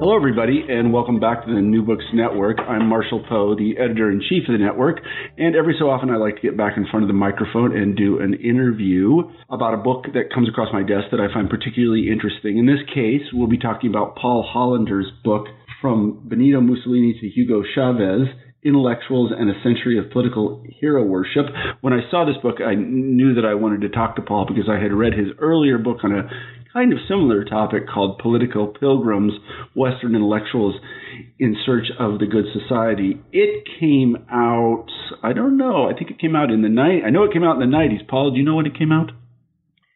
Hello, everybody, and welcome back to the New Books Network. I'm Marshall Poe, the editor in chief of the network, and every so often I like to get back in front of the microphone and do an interview about a book that comes across my desk that I find particularly interesting. In this case, we'll be talking about Paul Hollander's book, From Benito Mussolini to Hugo Chavez Intellectuals and a Century of Political Hero Worship. When I saw this book, I knew that I wanted to talk to Paul because I had read his earlier book on a kind of similar topic called Political Pilgrims Western Intellectuals in Search of the Good Society. It came out, I don't know, I think it came out in the night. I know it came out in the 90s. Paul, do you know when it came out?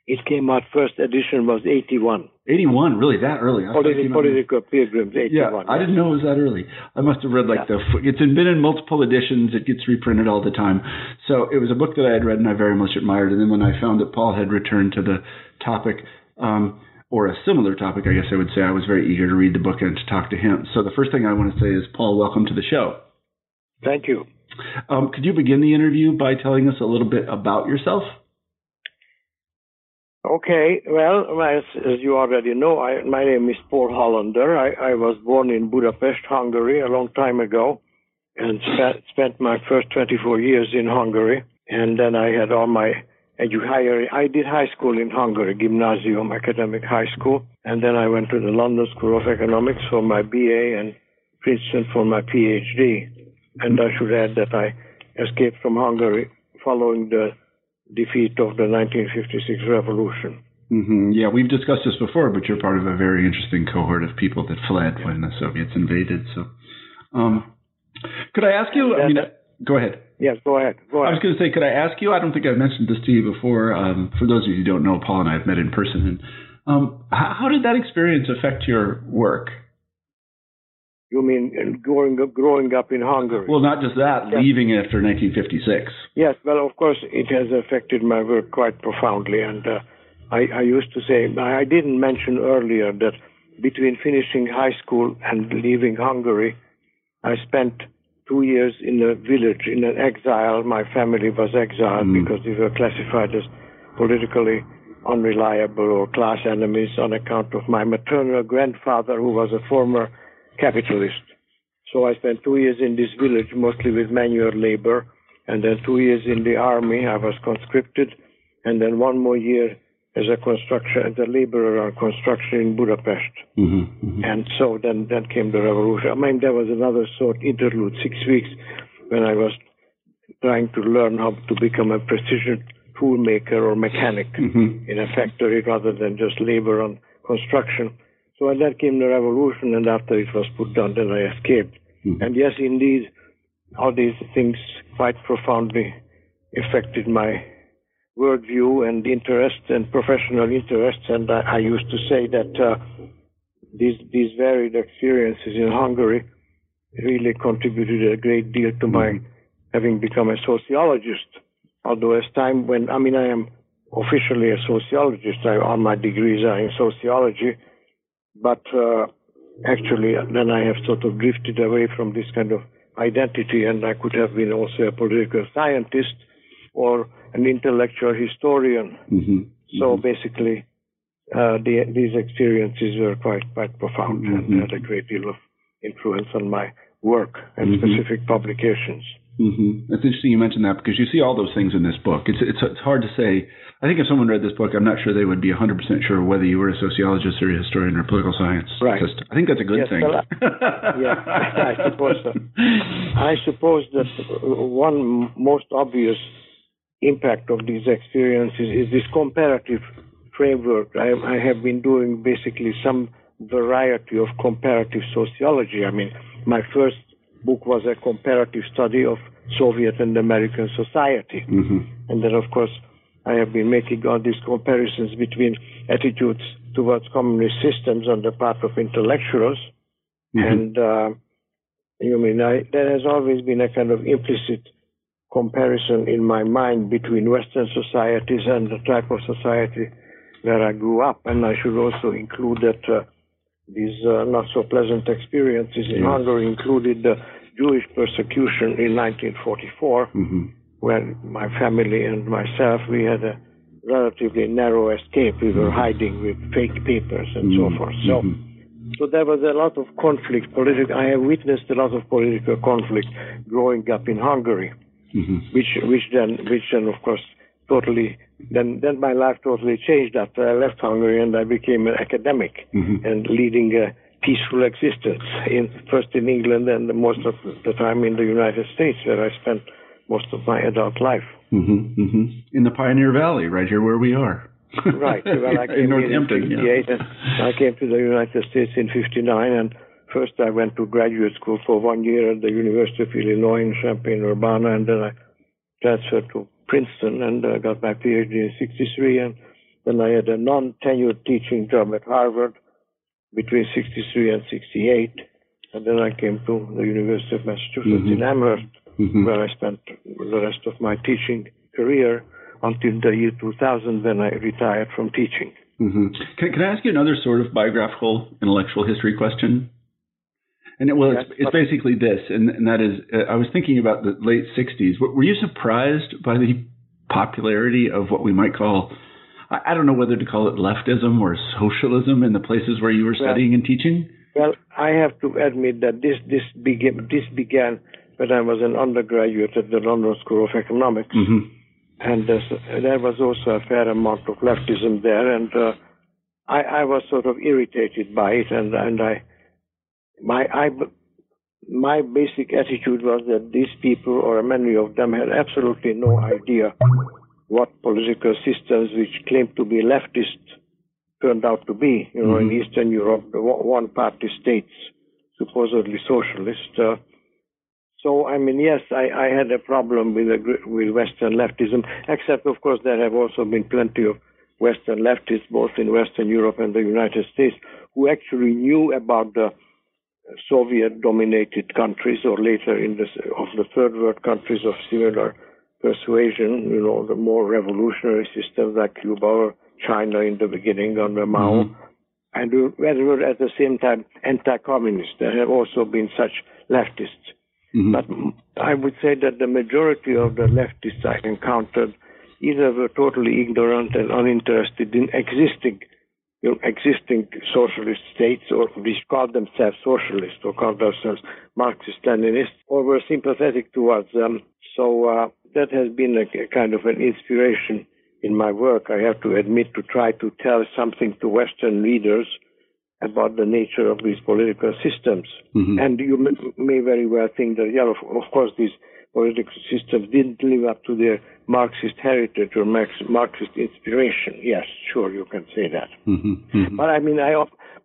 It came out, first edition was 81. 81, really that early? Political, political Pilgrims, 81. Yeah, I didn't know it was that early. I must have read like yeah. the, it's been in multiple editions. It gets reprinted all the time. So it was a book that I had read and I very much admired. And then when I found that Paul had returned to the topic, um, or a similar topic, I guess I would say, I was very eager to read the book and to talk to him. So the first thing I want to say is, Paul, welcome to the show. Thank you. Um, could you begin the interview by telling us a little bit about yourself? Okay, well, as, as you already know, I, my name is Paul Hollander. I, I, was born in Budapest, Hungary, a long time ago, and spent, spent my first 24 years in Hungary. And then I had all my and you hire. I did high school in Hungary, gymnasium, academic high school, and then I went to the London School of Economics for my BA and Princeton for my PhD. And I should add that I escaped from Hungary following the defeat of the 1956 revolution. Mm-hmm. Yeah, we've discussed this before, but you're part of a very interesting cohort of people that fled yeah. when the Soviets invaded. So, um, could I ask you? I mean, go ahead. Yes, go ahead. Go ahead. I was going to say, could I ask you? I don't think I've mentioned this to you before. Um, for those of you who don't know, Paul and I have met in person. And um, how, how, did that experience affect your work? You mean growing up, growing up in Hungary? Well, not just that, yes. leaving after 1956. Yes, well, of course, it has affected my work quite profoundly. And uh, I, I used to say, I didn't mention earlier that between finishing high school and leaving Hungary, I spent two years in a village, in an exile. My family was exiled mm. because we were classified as politically unreliable or class enemies on account of my maternal grandfather, who was a former capitalist. So I spent two years in this village, mostly with manual labor, and then two years in the army. I was conscripted, and then one more year as a construction, as a laborer on construction in Budapest. Mm-hmm, mm-hmm. And so then, then came the revolution. I mean, there was another sort interlude, six weeks, when I was trying to learn how to become a precision tool maker or mechanic mm-hmm. in a factory rather than just labor on construction. So and then came the revolution, and after it was put down, then I escaped. Mm-hmm. And yes, indeed, all these things quite profoundly affected my worldview and interests and professional interests. And I, I used to say that uh, these these varied experiences in Hungary really contributed a great deal to my mm-hmm. having become a sociologist. Although as time when I mean I am officially a sociologist, I, all my degrees are in sociology, but uh, actually then I have sort of drifted away from this kind of identity, and I could have been also a political scientist or an intellectual historian. Mm-hmm. So mm-hmm. basically, uh, the, these experiences were quite quite profound mm-hmm. and had a great deal of influence on my work and mm-hmm. specific publications. Mm-hmm. It's interesting you mentioned that because you see all those things in this book. It's it's it's hard to say. I think if someone read this book, I'm not sure they would be 100% sure whether you were a sociologist or a historian or political science. Right. I think that's a good yes, thing. Well, yeah, I suppose so. I suppose that one most obvious impact of these experiences is this comparative framework. I, I have been doing basically some variety of comparative sociology. I mean, my first book was a comparative study of Soviet and American society. Mm-hmm. And then, of course, I have been making all these comparisons between attitudes towards communist systems on the part of intellectuals, mm-hmm. and uh, you mean I, there has always been a kind of implicit comparison in my mind between Western societies and the type of society where I grew up, and I should also include that uh, these uh, not so pleasant experiences in yes. Hungary included the Jewish persecution in 1944. Mm-hmm when my family and myself, we had a relatively narrow escape. We were hiding with fake papers and mm-hmm. so forth. So, mm-hmm. so there was a lot of conflict. Political. I have witnessed a lot of political conflict growing up in Hungary, mm-hmm. which, which then, which then, of course, totally. Then, then my life totally changed after I left Hungary and I became an academic mm-hmm. and leading a peaceful existence. In first in England and most of the time in the United States, where I spent most of my adult life. Mm-hmm, mm-hmm. In the Pioneer Valley, right here where we are. right. Well, I came in Northampton. In yeah. and I came to the United States in 59, and first I went to graduate school for one year at the University of Illinois in Champaign-Urbana, and then I transferred to Princeton and uh, got my PhD in 63, and then I had a non-tenured teaching job at Harvard between 63 and 68, and then I came to the University of Massachusetts mm-hmm. in Amherst mm-hmm. where I spent the rest of my teaching career until the year 2000 when I retired from teaching. Mm-hmm. Can, can, I ask you another sort of biographical intellectual history question? And it, well, it's, it's basically this, and, and that is, uh, I was thinking about the late 60s. Were you surprised by the popularity of what we might call, I, I don't know whether to call it leftism or socialism in the places where you were studying and teaching? Well, I have to admit that this this began this began when I was an undergraduate at the London School of Economics. Mm-hmm. And uh, there was also a fair amount of leftism there, and uh, I, I, was sort of irritated by it, and, and I, my, I, my basic attitude was that these people, or many of them, had absolutely no idea what political systems which claimed to be leftist turned out to be. You know, mm-hmm. in Eastern Europe, the one-party states, supposedly socialist, uh, so, I mean, yes, I, I had a problem with, with Western leftism, except, of course, there have also been plenty of Western leftists, both in Western Europe and the United States, who actually knew about the Soviet dominated countries or later in the, of the third world countries of similar persuasion, you know, the more revolutionary systems like Cuba or China in the beginning under Mao, mm-hmm. and were at the same time anti-communist. There have also been such leftists. Mm-hmm. But I would say that the majority of the leftists I encountered either were totally ignorant and uninterested in existing you know, existing socialist states, or which called themselves socialists or called themselves Marxist-Leninists, or were sympathetic towards them. So uh, that has been a, a kind of an inspiration in my work. I have to admit to try to tell something to Western readers about the nature of these political systems. Mm-hmm. And you may, may, very well think that, yeah, of, of, course, these political systems didn't live up to their Marxist heritage or Marxist inspiration. Yes, sure, you can say that. Mm-hmm. Mm-hmm. But I mean, I,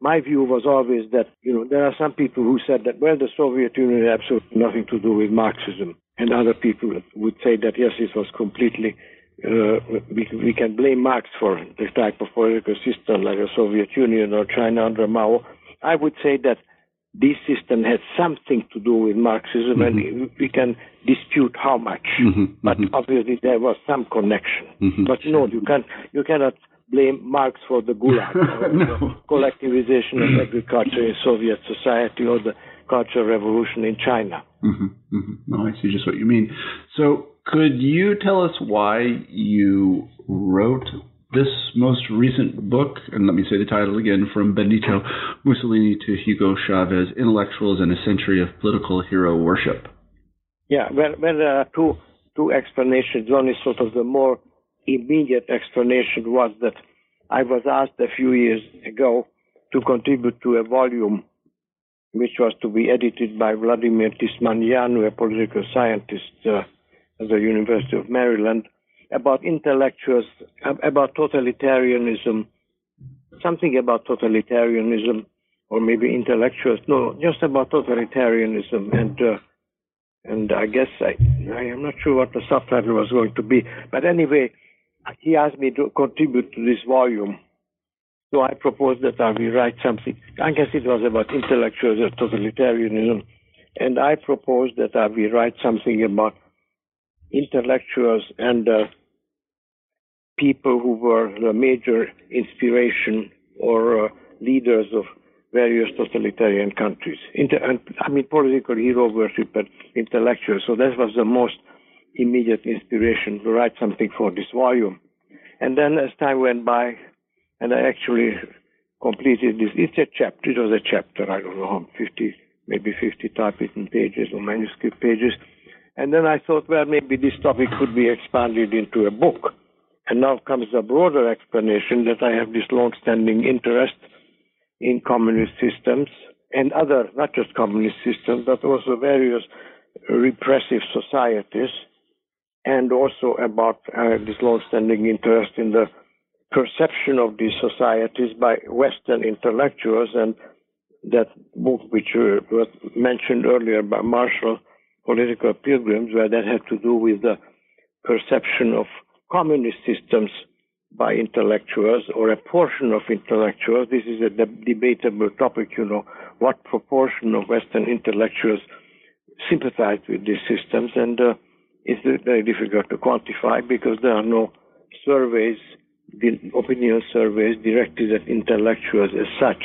my view was always that, you know, there are some people who said that, well, the Soviet Union had absolutely nothing to do with Marxism. And other people would say that, yes, it was completely uh, we, we can blame Marx for the type of political system like the Soviet Union or China under Mao. I would say that this system had something to do with Marxism, mm-hmm. and we can dispute how much. Mm-hmm. But mm-hmm. obviously, there was some connection. Mm-hmm. But no, you can you cannot blame Marx for the Gulag, or no. the collectivization of agriculture in Soviet society, or the Cultural Revolution in China. Mm-hmm. Mm-hmm. No, I see just what you mean. So, could you tell us why you wrote this most recent book? And let me say the title again from Benito Mussolini to Hugo Chavez Intellectuals and a Century of Political Hero Worship. Yeah, well, well there are two, two explanations. One is sort of the more immediate explanation was that I was asked a few years ago to contribute to a volume which was to be edited by Vladimir Tismaneanu, a political scientist. Uh, at the University of Maryland about intellectuals, about totalitarianism, something about totalitarianism, or maybe intellectuals. No, just about totalitarianism, and uh, and I guess I I am not sure what the subtitle was going to be, but anyway, he asked me to contribute to this volume. So I proposed that I will write something. I guess it was about intellectuals and totalitarianism. And I proposed that I will write something about intellectuals and uh, people who were the major inspiration or uh, leaders of various totalitarian countries. Inter- I mean, political hero worship and intellectuals. So that was the most immediate inspiration to write something for this volume. And then as time went by, and I actually completed this, it's a chapter, it was a chapter, I don't know, 50, maybe 50 typewritten pages or manuscript pages. And then I thought, well, maybe this topic could be expanded into a book. And now comes the broader explanation that I have this long-standing interest in communist systems and other, not just communist systems, but also various repressive societies, and also about uh, this long-standing interest in the perception of these societies by Western intellectuals, and that book which uh, was mentioned earlier by Marshall, Political Pilgrims, where that had to do with the perception of communist systems by intellectuals or a portion of intellectuals. This is a de- debatable topic, you know, what proportion of Western intellectuals sympathize with these systems, and uh, it's very difficult to quantify because there are no surveys, opinion surveys directed at intellectuals as such.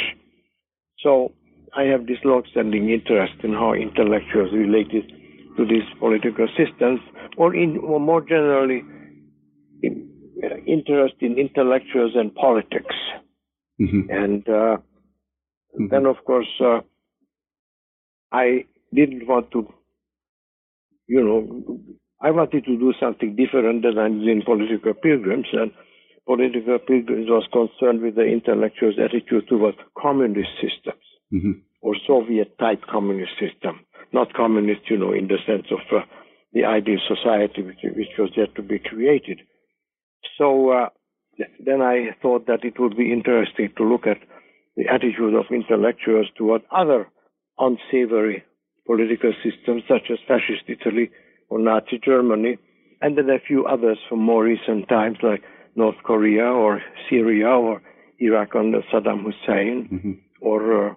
So I have this long-standing interest in how intellectuals related to these political systems, or in, or more generally, interest in intellectuals and politics. Mm-hmm. And uh, mm-hmm. then, of course, uh, I didn't want to, you know, I wanted to do something different than I did in political pilgrims. And political pilgrims was concerned with the intellectuals' attitude towards communist systems mm-hmm. or Soviet type communist system, not communist, you know, in the sense of uh, the ideal society which, which was yet to be created. So uh, then I thought that it would be interesting to look at the attitude of intellectuals toward other unsavory political systems, such as fascist Italy or Nazi Germany, and then a few others from more recent times, like North Korea or Syria or Iraq under Saddam Hussein, mm-hmm. or uh,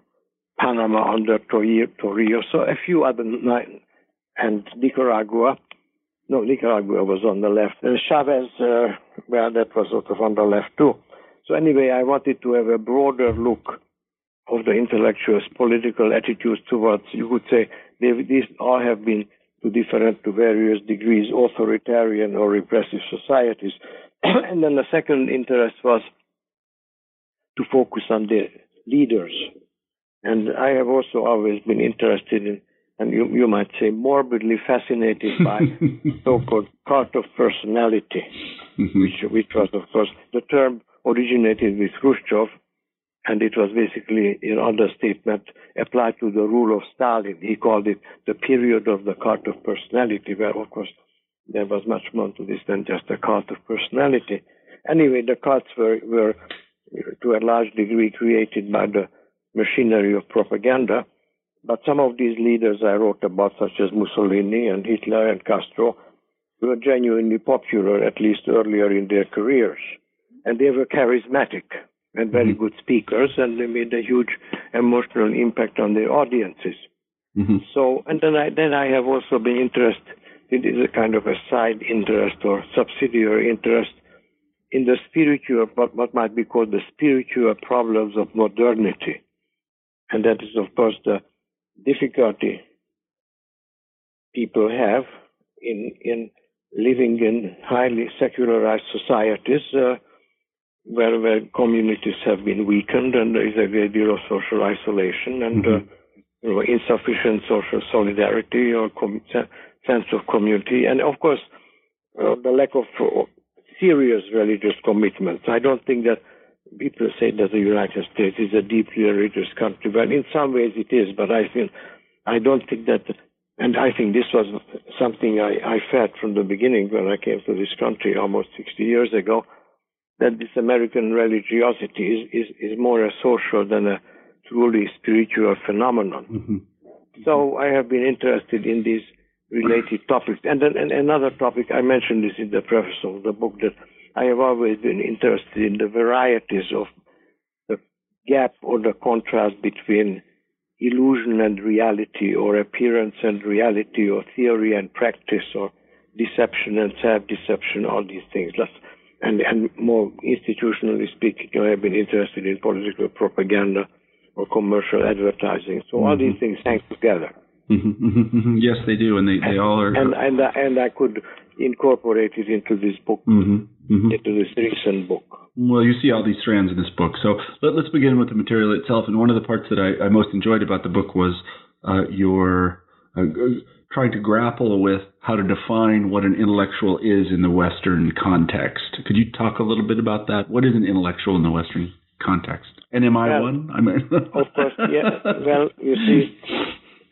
Panama under Torrijos, so a few other, and Nicaragua. No, Nicaragua was on the left. And Chavez, uh, well, that was sort of on the left too. So anyway, I wanted to have a broader look of the intellectuals' political attitudes towards, you could say, they, these all have been to different, to various degrees, authoritarian or repressive societies. and then the second interest was to focus on the leaders. And I have also always been interested in and you, you might say morbidly fascinated by so-called cult of personality, mm-hmm. which, which was, of course, the term originated with Khrushchev, and it was basically an understatement applied to the rule of Stalin. He called it the period of the cult of personality, where, of course, there was much more to this than just a cult of personality. Anyway, the cults were, were to a large degree created by the machinery of propaganda but some of these leaders I wrote about, such as Mussolini and Hitler and Castro, were genuinely popular, at least earlier in their careers. And they were charismatic and very mm-hmm. good speakers, and they made a huge emotional impact on their audiences. Mm-hmm. So, and then I then I have also been interested. It is a kind of a side interest or subsidiary interest in the spiritual, what, what might be called the spiritual problems of modernity, and that is of course the difficulty people have in in living in highly secularized societies uh, where where communities have been weakened and there is a great deal of social isolation and uh, mm-hmm. uh, you know, insufficient social solidarity or com- sense of community and of course uh, the lack of serious religious commitments. I don't think that people say that the United States is a deeply religious country, but in some ways it is. But I feel, I don't think that, and I think this was something I, I felt from the beginning when I came to this country almost 60 years ago, that this American religiosity is, is, is more a social than a truly spiritual phenomenon. Mm-hmm. So I have been interested in these related topics. And then and another topic, I mentioned this in the preface of the book, that I have always been interested in the varieties of the gap or the contrast between illusion and reality, or appearance and reality, or theory and practice, or deception and self-deception, all these things. And, and more institutionally speaking, I have been interested in political propaganda or commercial advertising. So mm-hmm. all these things hang together. Mm-hmm. Yes, they do, and they, they all are. And and and I could incorporate it into this book, mm-hmm, mm-hmm. into this recent book. Well, you see all these strands in this book. So let, us begin with the material itself. And one of the parts that I, I most enjoyed about the book was uh, your uh, trying to grapple with how to define what an intellectual is in the Western context. Could you talk a little bit about that? What is an intellectual in the Western context? And am I well, one? I mean, of course, yeah. Well, you see,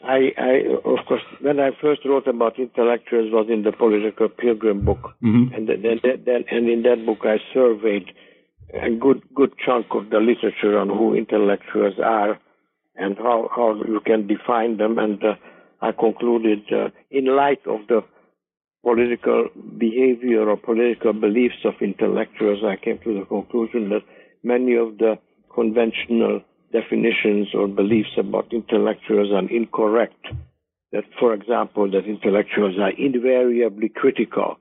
I, I, of course, when I first wrote about intellectuals was in the Political Pilgrim book, mm-hmm. and then, then, and in that book I surveyed a good, good chunk of the literature on who intellectuals are and how how you can define them, and uh, I concluded, uh, in light of the political behavior or political beliefs of intellectuals, I came to the conclusion that many of the conventional definitions or beliefs about intellectuals are incorrect. That, for example, that intellectuals are invariably critical,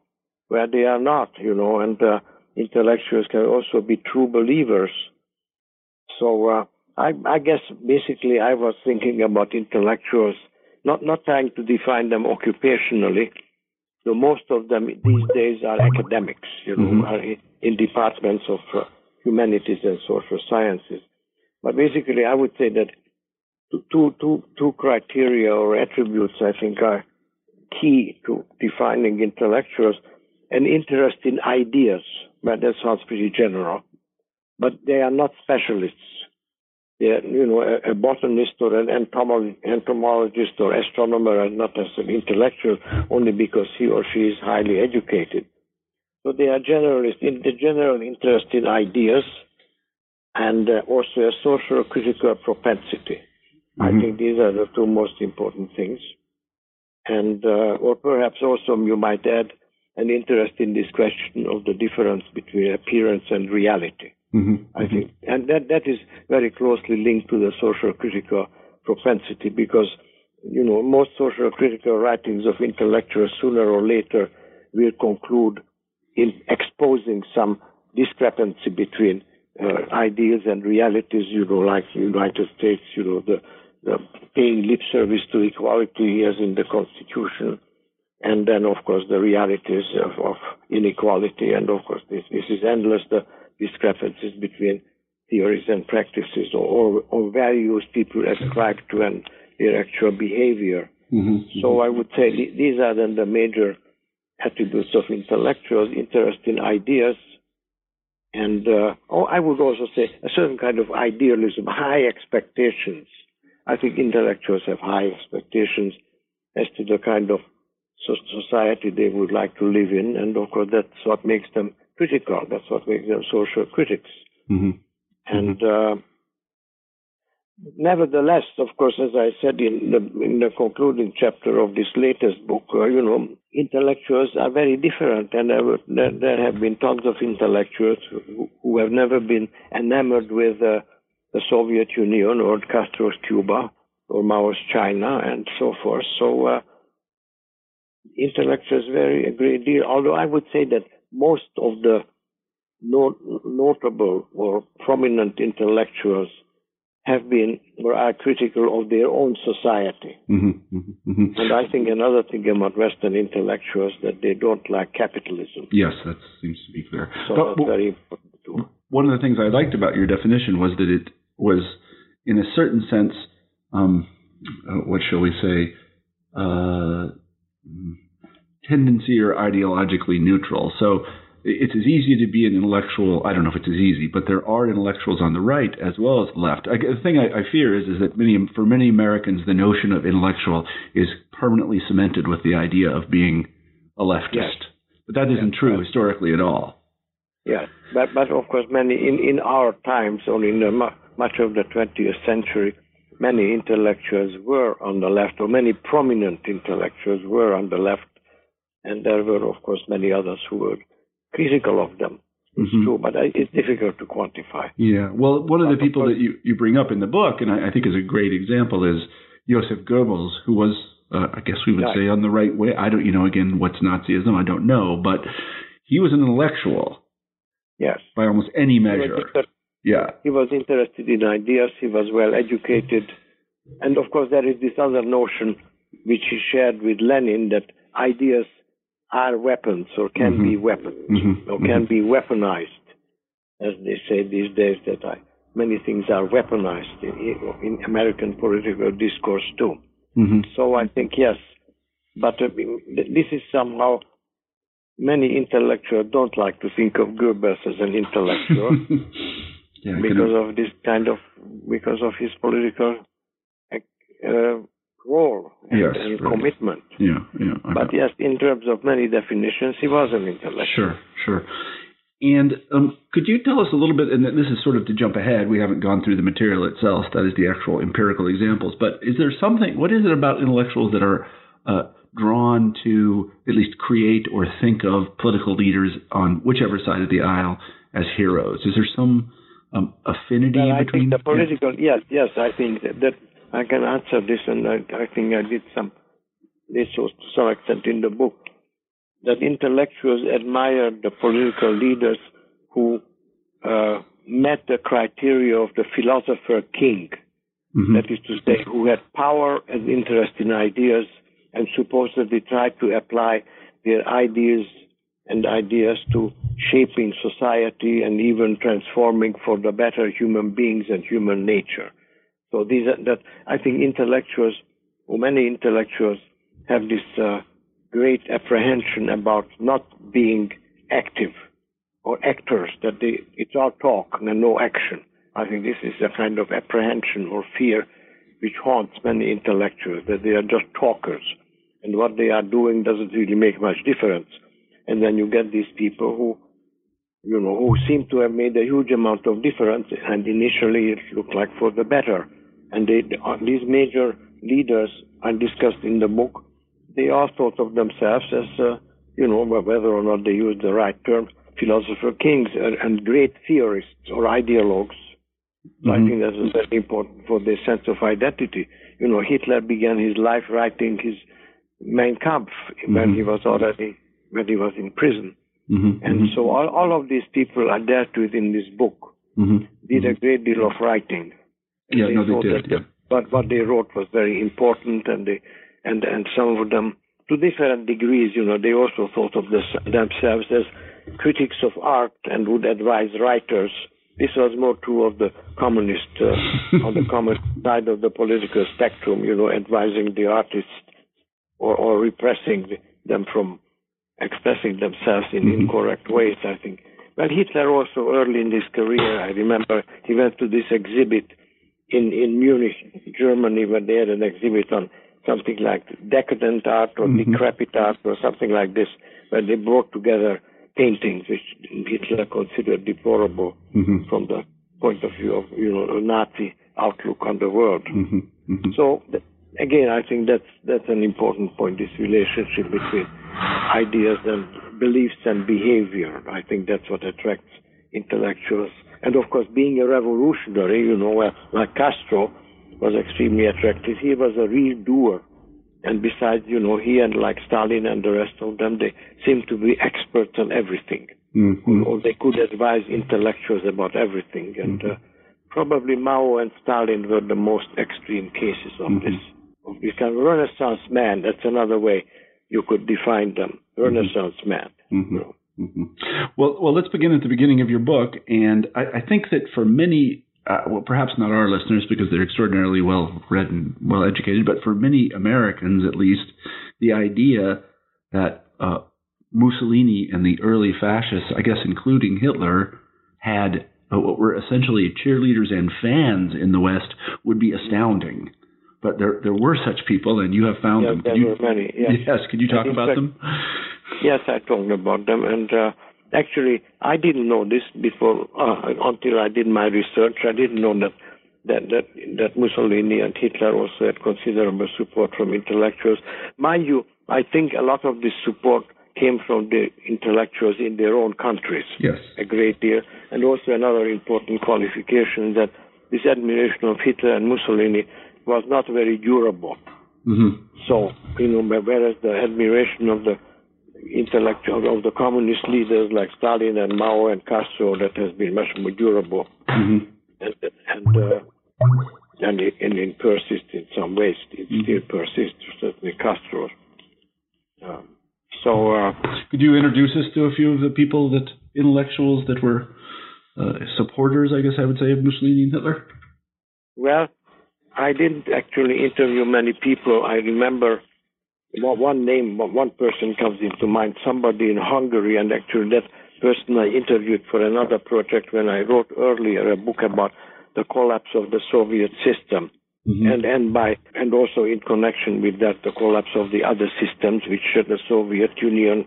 where they are not, you know, and uh, intellectuals can also be true believers. So uh, I, I guess basically I was thinking about intellectuals, not not trying to define them occupationally. So most of them these days are academics, you know, mm-hmm. are in departments of uh, humanities and social sciences. But basically, I would say that two, two, two criteria or attributes I think are key to defining intellectuals an interest in ideas, but that sounds pretty general. But they are not specialists. They're, you know, a, a botanist or an entomologist or astronomer are not as an intellectual only because he or she is highly educated. So they are generalists in the general interest in ideas and uh, also a social critical propensity. Mm-hmm. I think these are the two most important things. And, uh, or perhaps also you might add an interest in this question of the difference between appearance and reality. Mm-hmm. I think, and that, that is very closely linked to the social critical propensity because, you know, most social critical writings of intellectuals sooner or later will conclude in exposing some discrepancy between uh, ideas and realities, you know, like United States, you know, the, the paying lip service to equality as in the Constitution, and then, of course, the realities of, of inequality, and of course, this, this is endless, the discrepancies between theories and practices or, or, values people ascribe to and their actual behavior. Mm-hmm. So I would say th- these are then the major attributes of intellectuals, interest in ideas, and uh, oh, I would also say a certain kind of idealism, high expectations. I think intellectuals have high expectations as to the kind of society they would like to live in, and of course that's what makes them critical. That's what makes them social critics. Mm-hmm. And uh, nevertheless, of course, as I said in the in the concluding chapter of this latest book, uh, you know, intellectuals are very different, and there, there have been tons of intellectuals who, who have never been enamored with uh, the Soviet Union or Castro's Cuba or Mao's China and so forth. So, uh, intellectuals vary a great deal. Although I would say that most of the not, notable or prominent intellectuals have been or are critical of their own society. Mm-hmm, mm-hmm, mm-hmm. And I think another thing about Western intellectuals that they don't like capitalism. Yes, that seems to be clear. So but, that's very important too. One of the things I liked about your definition was that it was, in a certain sense, um, uh, what shall we say, uh, tendency or ideologically neutral. So it's as easy to be an intellectual. I don't know if it's as easy, but there are intellectuals on the right as well as the left. I, the thing I, I fear is, is that many, for many Americans, the notion of intellectual is permanently cemented with the idea of being a leftist. Yes. But that isn't yes, true historically at all. Yeah, but but of course, many in in our times, or in the, much of the 20th century, many intellectuals were on the left, or many prominent intellectuals were on the left, and there were, of course, many others who were critical of them. It's mm-hmm. true, but it's difficult to quantify. Yeah. Well, one of the people that you, you bring up in the book, and I, I think is a great example, is Joseph Goebbels, who was, uh, I guess we would right. say, on the right way. I don't, you know, again, what's Nazism? I don't know, but he was an intellectual. Yes. By almost any measure. He yeah. He was interested in ideas. He was well educated, and of course, there is this other notion which he shared with Lenin that ideas are weapons or can mm-hmm. be weapons mm-hmm. or can mm-hmm. be weaponized, as they say these days. That I, many things are weaponized in, in American political discourse too. Mm-hmm. So I think yes, but uh, this is somehow many intellectuals don't like to think of Goebbels as an intellectual yeah, because of this kind of because of his political uh, role and, yes, and right. commitment. Yeah, yeah. but yes, in terms of many definitions, he was an intellectual. Sure, sure. And um, could you tell us a little bit, and this is sort of to jump ahead, we haven't gone through the material itself, that is the actual empirical examples, but is there something, what is it about intellectuals that are uh, drawn to at least create or think of political leaders on whichever side of the aisle as heroes? Is there some um, affinity well, I between? think the political, yes, yes, I think that, that I can answer this, and I, I think I did some this was to some extent in the book that intellectuals admired the political leaders who uh, met the criteria of the philosopher king. Mm-hmm. That is to say, who had power and interest in ideas and supposedly tried to apply their ideas and ideas to shaping society and even transforming for the better human beings and human nature. So these are, that I think intellectuals, or many intellectuals, have this uh, great apprehension about not being active or actors. That they it's all talk and no action. I think this is a kind of apprehension or fear which haunts many intellectuals that they are just talkers and what they are doing doesn't really make much difference. And then you get these people who you know, who seem to have made a huge amount of difference, and initially it looked like for the better. And they, these major leaders are discussed in the book. They all thought of themselves as, uh, you know, whether or not they use the right term, philosopher kings and, and great theorists or ideologues. Mm-hmm. I think that's very important for their sense of identity. You know, Hitler began his life writing his Mein Kampf mm-hmm. when he was already when he was in prison. Mm-hmm. And mm-hmm. so all, all of these people are dealt with in this book. Mm-hmm. Did a mm-hmm. great deal of writing. Yeah, they no, they did. Yeah. But what they wrote was very important, and they and and some of them, to different degrees, you know, they also thought of this, themselves as critics of art and would advise writers. This was more true of the communist uh, on the communist side of the political spectrum, you know, advising the artists or or repressing them from expressing themselves in mm-hmm. incorrect ways. I think. Well, Hitler also early in his career, I remember he went to this exhibit in, in Munich, Germany, where they had an exhibit on something like decadent art or mm-hmm. decrepit art or something like this, where they brought together paintings which Hitler considered deplorable mm-hmm. from the point of view of you know a Nazi outlook on the world. Mm-hmm. mm-hmm. So th- again, I think that's that's an important point. This relationship between ideas and beliefs and behavior. I think that's what attracts intellectuals and of course, being a revolutionary, you know, like Castro was extremely attractive. He was a real doer. And besides, you know, he and like Stalin and the rest of them, they seemed to be experts on everything. Mm-hmm. Or they could advise intellectuals about everything. And mm-hmm. uh, probably Mao and Stalin were the most extreme cases of mm-hmm. this. Of this kind of Renaissance man, that's another way you could define them. Mm-hmm. Renaissance man. You know. Mm-hmm. Well, well, let's begin at the beginning of your book, and I, I think that for many, uh, well, perhaps not our listeners because they're extraordinarily well read and well educated, but for many Americans at least, the idea that uh, Mussolini and the early fascists, I guess including Hitler, had uh, what were essentially cheerleaders and fans in the West would be astounding. But there, there were such people, and you have found yes, them. There you, were many. Yes. yes. Could you talk about them? Yes, I talked about them, and uh, actually, I didn't know this before uh, until I did my research. I didn't know that that that that Mussolini and Hitler also had considerable support from intellectuals. Mind you, I think a lot of this support came from the intellectuals in their own countries. Yes. A great deal. And also another important qualification that this admiration of Hitler and Mussolini was not very durable. Mm-hmm. So, you know, whereas the admiration of the intellectual of the communist leaders like Stalin and Mao and Castro that has been much more durable Mm-hmm. and and uh, and, it, and it persists in some ways. It still persists, certainly Castro. Um, so uh, Could you introduce us to a few of the people that intellectuals that were uh, supporters, I guess I would say, of Mussolini and Hitler? well, I didn't actually interview many people. I remember one one name, one person comes into mind, somebody in Hungary, and actually that person I interviewed for another project when I wrote earlier a book about the collapse of the Soviet system. Mm-hmm. and and by and also in connection with that the collapse of the other systems which the Soviet Union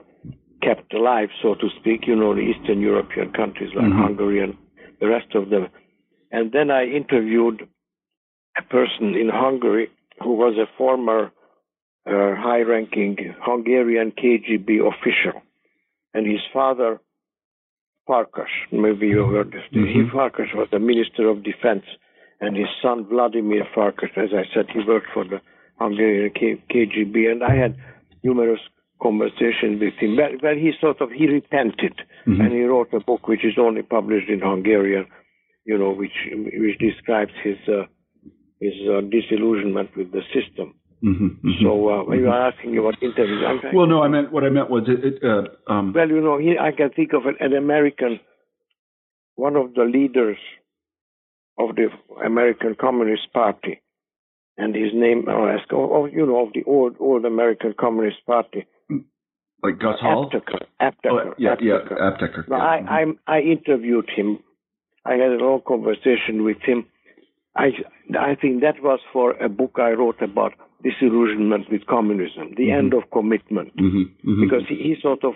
kept alive, so to speak. You know, the Eastern European countries like Mhm. Hungary and the rest of them. And then I interviewed a person in Hungary who was a former uh, high-ranking Hungarian KGB official, and his father. Farkas, maybe you heard this. Mhm. He Farkas was the Minister of Defense and his son Vladimir Farkas, as I said, he worked for the Hungarian K- KGB, and I had numerous conversations with him. Where, where he sort of he repented, Mhm. and he wrote a book which is only published in Hungarian, you know, which which describes his uh, his uh, disillusionment with the system. Mm-hmm. Mm-hmm. So uh, you are asking about interviews, I'm well, no, I meant what I meant was it. it uh, um, well, you know, I can think of an, an American, one of the leaders of the American Communist Party, and his name, I'll ask, oh, oh, you know, of the old old American Communist Party, like Gus Hall. Aptheker. Oh, Aptheker. yeah, yeah, Aptheker. Aptheker. No, yeah. I, I I interviewed him. I had a long conversation with him. I I think that was for a book I wrote about disillusionment with communism, the Mhm. end of commitment Mhm, mhm. because he, he sort of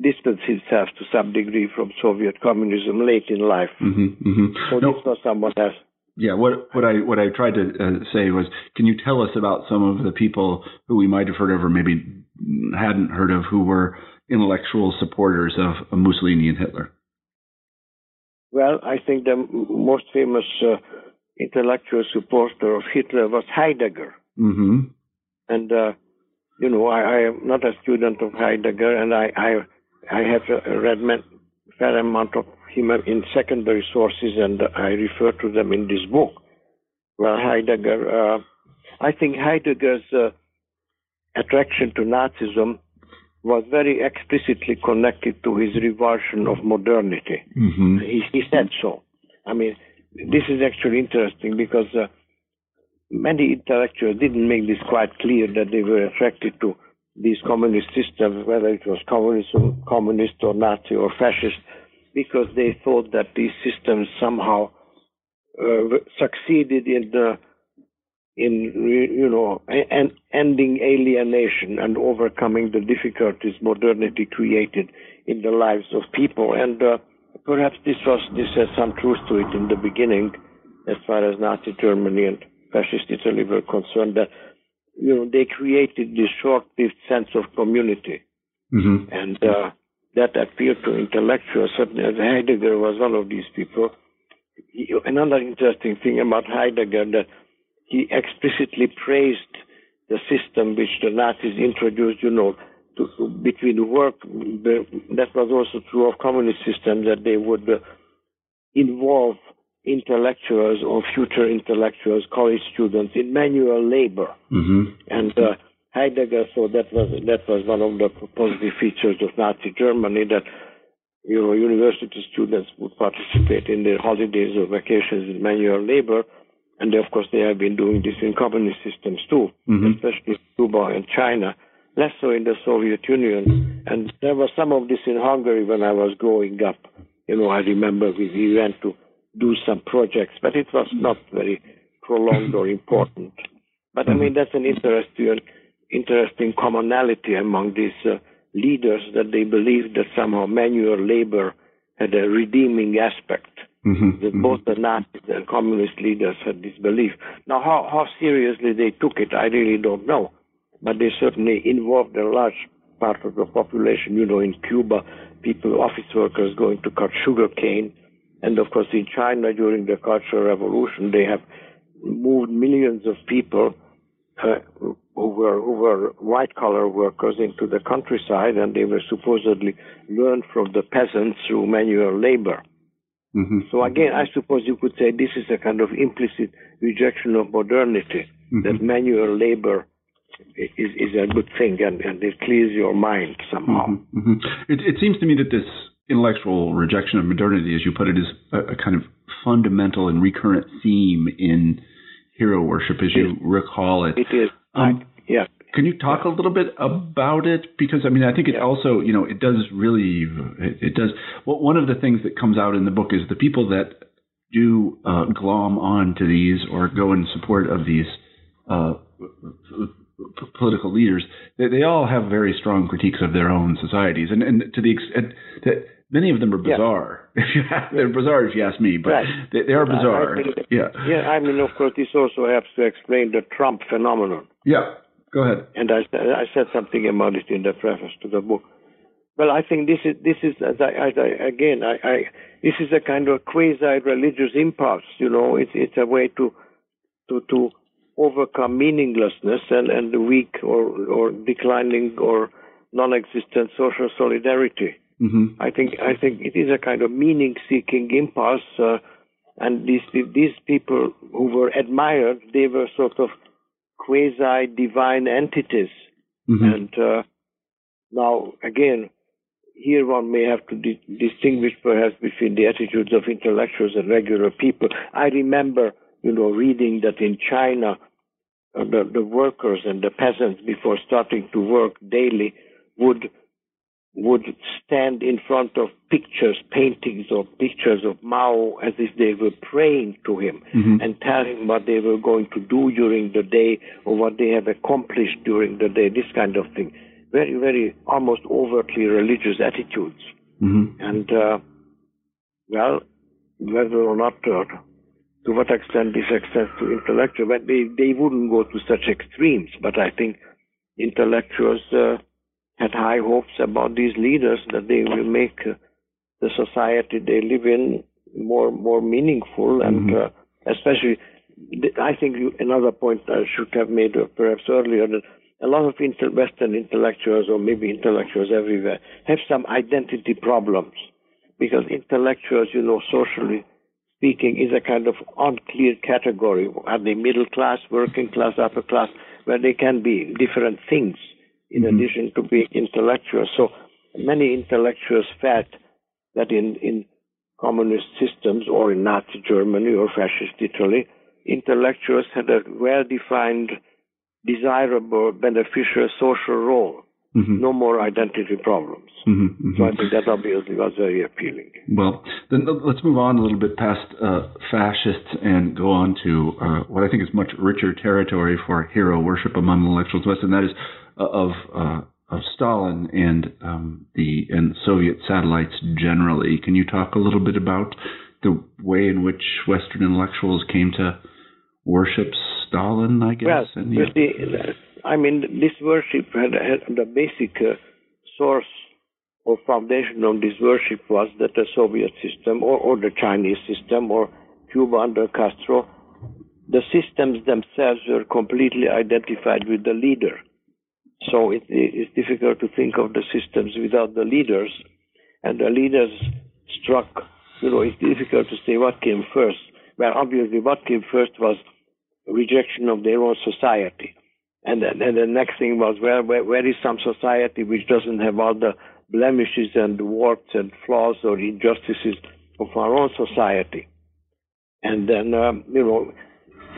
distanced himself to some degree from Soviet communism late in life. Mhm, mhm. So No, this was someone else. Yeah, what what I what I tried to uh, say was, can you tell us about some of the people who we might have heard of or maybe hadn't heard of who were intellectual supporters of, of Mussolini and Hitler? Well, I think the most famous uh, intellectual supporter of Hitler was Heidegger. Mm-hmm. And, uh, you know, I, I am not a student of Heidegger, and I, I, I have read a fair amount of him in secondary sources, and I refer to them in this book. Well, Heidegger, uh, I think Heidegger's uh, attraction to Nazism was very explicitly connected to his revulsion of modernity. Mm-hmm. He, he said so. I mean, this is actually interesting because uh, many intellectuals didn't make this quite clear that they were attracted to these communist systems, whether it was communism, communist or Nazi or fascist, because they thought that these systems somehow uh, succeeded in the in you know and ending alienation and overcoming the difficulties modernity created in the lives of people. And uh, perhaps this was this has some truth to it in the beginning as far as Nazi Germany and fascist Italy were concerned that you know they created this short-lived sense of community Mm-hmm. and uh, that appealed to intellectuals certainly as Heidegger was one of these people he, another interesting thing about Heidegger that he explicitly praised the system which the Nazis introduced, you know, to, between work. That was also true of communist systems, that they would uh, involve intellectuals or future intellectuals, college students, in manual labor. Mm-hmm. And uh, Heidegger thought that was that was one of the positive features of Nazi Germany that you know university students would participate in their holidays or vacations in manual labor, and of course they have been doing this in communist systems too, Mhm. especially Cuba and China. Less so in the Soviet Union, and there was some of this in Hungary when I was growing up. You know, I remember we, we went to do some projects, but it was not very prolonged or important. But I mean, that's an interesting, interesting commonality among these uh, leaders that they believed that somehow manual labor had a redeeming aspect. Mm-hmm. That both the Nazis and communist leaders had this belief. Now, how, how seriously they took it, I really don't know. But they certainly involved a large part of the population. You know, in Cuba, people, office workers going to cut sugar cane. And of course, in China, during the Cultural Revolution, they have moved millions of people uh, who were who were white collar workers into the countryside, and they were supposedly learned from the peasants through manual labor. Mm-hmm. So again, I suppose you could say this is a kind of implicit rejection of modernity. Mm-hmm. That manual labor is, is a good thing, and, and it clears your mind somehow. Mm-hmm. mm-hmm. It, it seems to me that this intellectual rejection of modernity, as you put it, is a, a kind of fundamental and recurrent theme in hero worship, as you recall it. It is. Um, yeah. Can you talk a little bit about it? Because I mean, I think it also, you know, it does really, it, it does. Well, one of the things that comes out in the book is the people that do uh, glom on to these or go in support of these uh, political leaders. They, they, all have very strong critiques of their own societies, and, and to the extent that many of them are bizarre. Yeah. They're bizarre if you ask me, but right. they, they, are bizarre. yeah. Yeah. I mean, of course, this also helps to explain the Trump phenomenon. Yeah. Go ahead. And I, I said something about it in the preface to the book. Well, I think this is this is as I, as I again I, I this is a kind of quasi religious impulse. You know, it's it's a way to to to overcome meaninglessness and and weak or or declining or non-existent social solidarity. Mm-hmm. I think I think it is a kind of meaning-seeking impulse, uh, and these these people who were admired, they were sort of quasi divine entities. Mm-hmm. And uh, now, again, here one may have to di- distinguish perhaps between the attitudes of intellectuals and regular people. I remember, you know, reading that in China, uh, the, the workers and the peasants, before starting to work daily, would would stand in front of pictures, paintings or pictures of Mao as if they were praying to him mm-hmm. and tell him what they were going to do during the day or what they have accomplished during the day, this kind of thing. Very, very almost overtly religious attitudes. Mm-hmm. And, uh, well, whether or not uh, to what extent this extends to intellectuals. but they, they wouldn't go to such extremes, but I think intellectuals, uh, had high hopes about these leaders that they will make uh, the society they live in more more meaningful and mm-hmm. uh, especially I think another point I should have made uh, perhaps earlier that a lot of inter- Western intellectuals or maybe intellectuals everywhere have some identity problems because intellectuals, you know, socially speaking, is a kind of unclear category. Are they middle class, working class, upper class, where they can be different things in mm-hmm. addition to being intellectuals. So many intellectuals felt that in, in communist systems or in Nazi Germany or fascist Italy, intellectuals had a well defined, desirable, beneficial social role. Mm-hmm. No more identity problems. Mm-hmm, mm-hmm. So I think that obviously was very appealing. Well, then let's move on a little bit past uh, fascists and go on to uh, what I think is much richer territory for hero worship among intellectuals West, and that is of uh, of Stalin and um, the and Soviet satellites generally. Can you talk a little bit about the way in which Western intellectuals came to worship Stalin? I guess. Well, and, yeah. see, I mean, this worship had, had the basic uh, source or foundation of this worship was that the Soviet system or, or the Chinese system or Cuba under Castro, the systems themselves were completely identified with the leader. So it is difficult to think of the systems without the leaders. And the leaders struck, you know, it's difficult to say what came first. Well, obviously, what came first was rejection of their own society. And then, and the next thing was, well, where, where is some society which doesn't have all the blemishes and warts and flaws or injustices of our own society? And then, um, you know,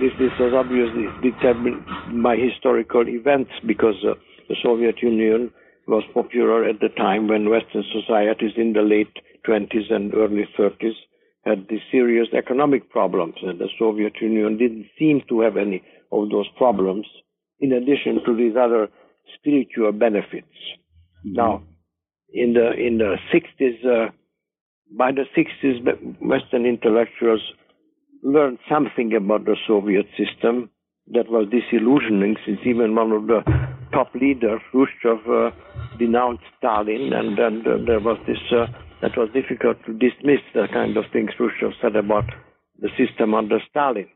this, this was obviously determined by historical events because uh, the Soviet Union was popular at the time when Western societies in the late 20s and early 30s had these serious economic problems, and the Soviet Union didn't seem to have any of those problems, in addition to these other spiritual benefits. Mm-hmm. Now, in the in the 60s, uh, by the 60s, Western intellectuals learned something about the Soviet system that was disillusioning, since even one of the top leaders, Khrushchev, uh, denounced Stalin, and then uh, there was this. Uh, that was difficult to dismiss the kind of things Khrushchev said about the system under Stalin.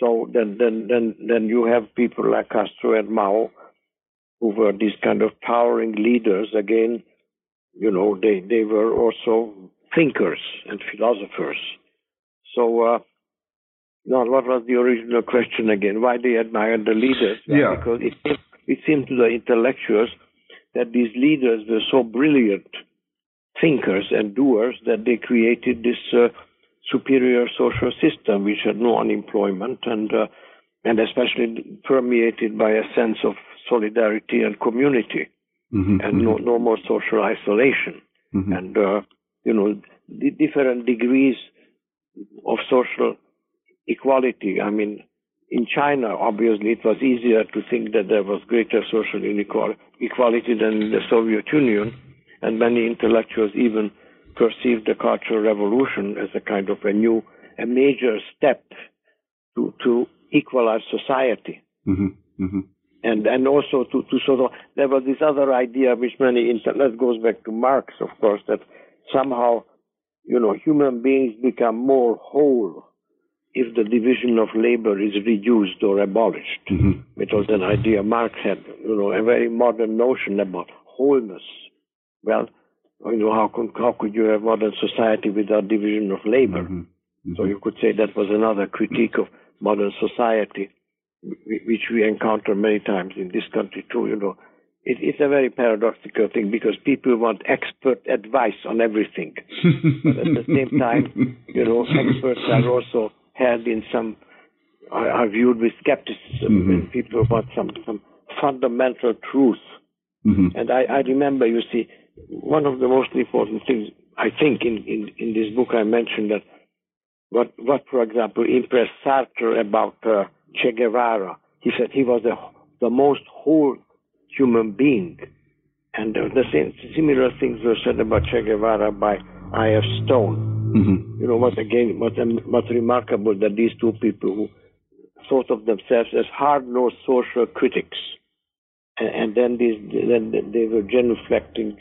So then, then, then, then you have people like Castro and Mao, who were these kind of towering leaders. Again, you know, they they were also thinkers and philosophers. So, uh, now what was the original question again? Why they admired the leaders? Yeah. Because it, it seemed to the intellectuals that these leaders were so brilliant thinkers and doers that they created this uh, superior social system which had no unemployment and uh, and especially permeated by a sense of solidarity and community Mm-hmm. and no, no more social isolation Mm-hmm. and uh, you know the different degrees of social equality. I mean, in China, obviously, it was easier to think that there was greater social inequality equality than in the Soviet Union, and many intellectuals even perceived the Cultural Revolution as a kind of a new, a major step to to equalize society Mm-hmm. Mm-hmm. and and also to, to sort of there was this other idea which many that goes back to Marx, of course, that somehow you know human beings become more whole if the division of labor is reduced or abolished. Mm-hmm. It was an idea Marx had, you know, a very modern notion about wholeness. Well, you know, how could how could you have modern society without division of labor? Mm-hmm. So you could say that was another critique of modern society, which we encounter many times in this country too. You know, it, it's a very paradoxical thing because people want expert advice on everything, but at the same time, you know, experts are also held in some are, are viewed with skepticism, Mhm. and people want some some fundamental truth. Mm-hmm. And I, I remember, you see, one of the most important things I think in, in, in this book I mentioned that what, what for example, impressed Sartre about uh, Che Guevara. He said he was the, the most whole human being. And uh, the same, similar things were said about Che Guevara by I.F. Stone. Mm-hmm. You know what again? What um, what's remarkable that these two people who thought of themselves as hard-nosed social critics, and, and then these then they were genuflecting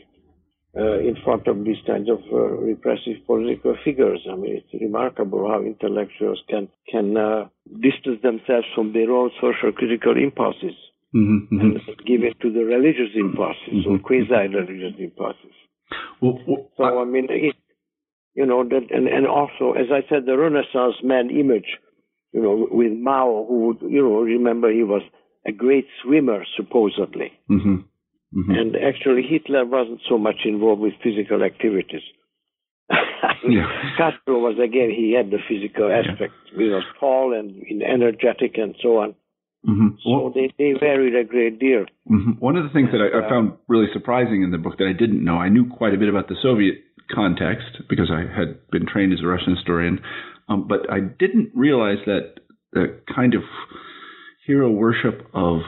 uh, in front of these kinds of uh, repressive political figures. I mean, it's remarkable how intellectuals can can uh, distance themselves from their own social critical impulses Mm-hmm. and give it to the religious impulses or Mhm. quasi-religious impulses. So I mean, it, you know that, and and also, as I said, the Renaissance man image, you know, with Mao, who you know, remember he was a great swimmer supposedly, mm-hmm. Mm-hmm. and actually Hitler wasn't so much involved with physical activities. Yeah. Castro was again he had the physical aspect. He was tall and energetic and so on. Mm-hmm. So they they varied a great deal. Mhm. One of the things that I, I found really surprising in the book that I didn't know, I knew quite a bit about the Soviet context because I had been trained as a Russian historian, um, but I didn't realize that the kind of hero worship of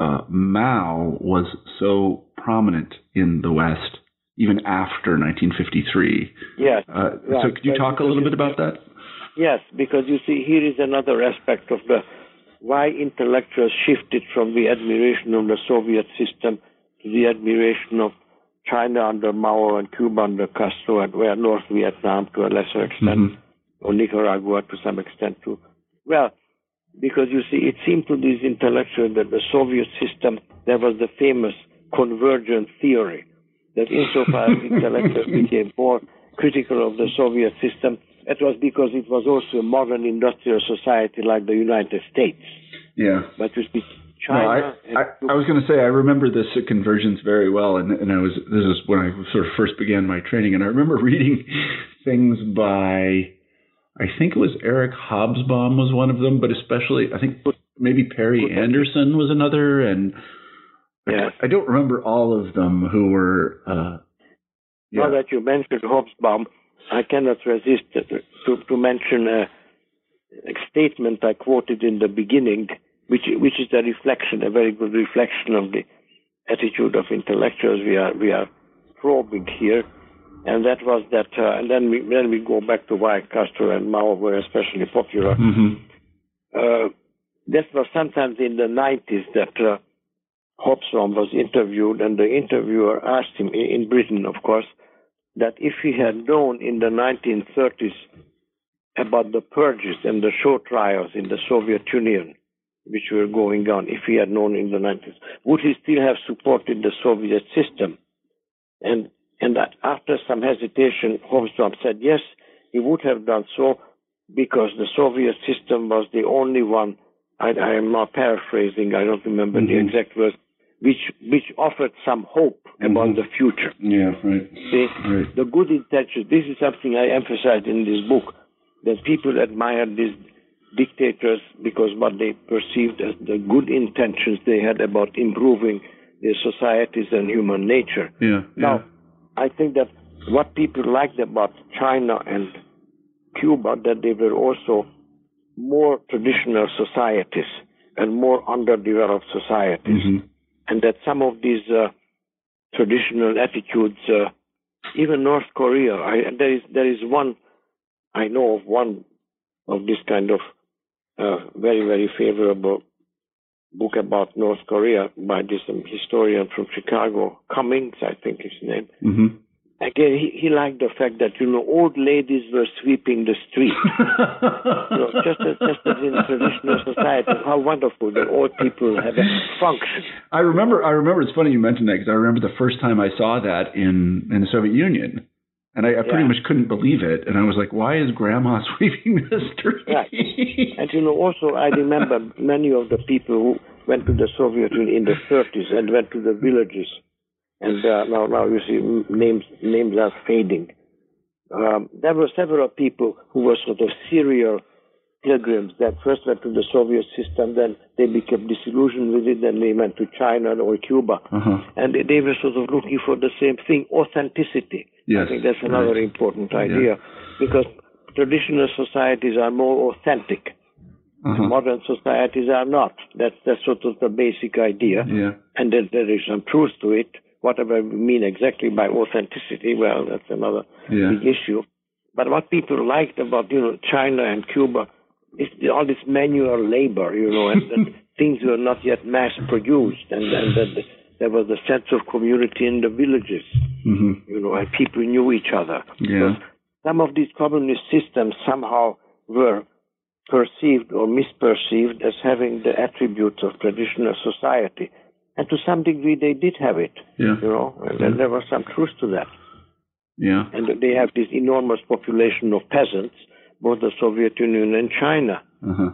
uh, Mao was so prominent in the West even after 1953. Yes. Uh, so could you talk a little bit about that? Yes, because you see, here is another aspect of the why intellectuals shifted from the admiration of the Soviet system to the admiration of China under Mao and Cuba under Castro and where North Vietnam to a lesser extent, Mhm. or Nicaragua to some extent too. Well, because you see, it seemed to these intellectuals that the Soviet system, there was the famous convergent theory, that insofar as intellectuals became more critical of the Soviet system, it was because it was also a modern industrial society like the United States. Yeah. But you see, No, China. I, I, I was going to say I remember this convergence very well, and, and I was this is when I sort of first began my training, and I remember reading things by I think it was Eric Hobsbawm was one of them, but especially I think maybe Perry Anderson was another, and Yes. I don't remember all of them who were. Uh, yeah. Now that you mentioned Hobsbawm, I cannot resist to, to, to mention a, a statement I quoted in the beginning, which which is a reflection, a very good reflection of the attitude of intellectuals we are we are probing here, and that was that. Uh, and then we then we go back to why Castro and Mao were especially popular. hmm Uh, this was sometimes in the 90s that uh, Hobsbawm was interviewed, and the interviewer asked him, in Britain, of course, that if he had known in the 1930s about the purges and the show trials in the Soviet Union, which were going on, if he had known in the 90s, would he still have supported the Soviet system? And and that after some hesitation, Hobsbawm said yes, he would have done so because the Soviet system was the only one. I, I am not paraphrasing. I don't remember mm-hmm. the exact words which which offered some hope mm-hmm. about the future. Yeah, right. See, right. the good intentions. This is something I emphasized in this book that people admired these dictators because what they perceived as the good intentions they had about improving their societies and human nature. Yeah. Now, I think that what people liked about China and Cuba that they were also more traditional societies and more underdeveloped societies. Mm-hmm and that some of these uh, traditional attitudes, uh, even North Korea, I, there is there is one I know of one of this kind of uh, very very favorable book about North Korea by this um, historian from Chicago, Cumings, I think his name. Mm-hmm again, he, he liked the fact that you know old ladies were sweeping the street. you know, just as just as in traditional society, how wonderful that old people have a function. I remember. I remember. It's funny you mentioned that because I remember the first time I saw that in in the Soviet Union. And I, I pretty yeah. much couldn't believe it. And I was like, why is grandma sweeping the street? Right. And, you know, also, I remember many of the people who went to the Soviet Union in the 30s and went to the villages and uh, now now you see names names are fading. Um, there were several people who were sort of serial pilgrims that first went to the Soviet system, then they became disillusioned with it, then they went to China or Cuba, uh-huh. and they, they, were sort of looking for the same thing, authenticity. Yes, I think that's another right. important idea yeah. because traditional societies are more authentic. Uh-huh. Modern societies are not. That's that's sort of the basic idea, yeah. and there, there is some truth to it whatever we mean exactly by authenticity, well, that's another yeah. big issue. But what people liked about you know China and Cuba all this manual labor, you know, and, and things were not yet mass produced, and, and that there was a sense of community in the villages, mm-hmm. you know, and people knew each other. Yeah. some of these communist systems somehow were perceived or misperceived as having the attributes of traditional society and to some degree they did have it. Yeah. You know, and yeah. there was some truth to that. Yeah. And they have this enormous population of peasants, both the Soviet Union and China. Uh-huh.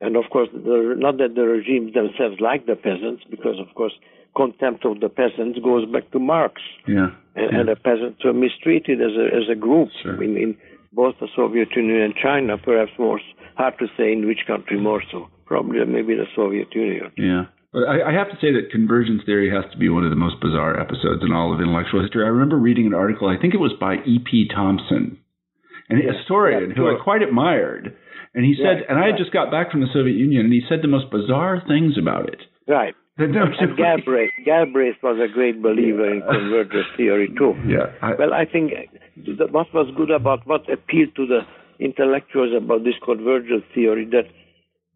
And of course, the, not that the regimes themselves like the peasants, because of course, contempt of the peasants goes back to Marx. Yeah. And, yeah. and the peasants were mistreated as a as a group sure. in, in both the Soviet Union and China. Perhaps more hard to say in which country more so. Probably maybe the Soviet Union. Yeah. But I, I have to say that convergence theory has to be one of the most bizarre episodes in all of intellectual history. I remember reading an article, I think it was by E.P. Thompson, an yes, historian who I quite admired. And he said, and I had just got back from the Soviet Union, and he said the most bizarre things about it. Right. and Galbraith, Galbraith was a great believer in convergence theory too. Yeah. I, well, I think what was good about what appealed to the intellectuals about this convergence theory that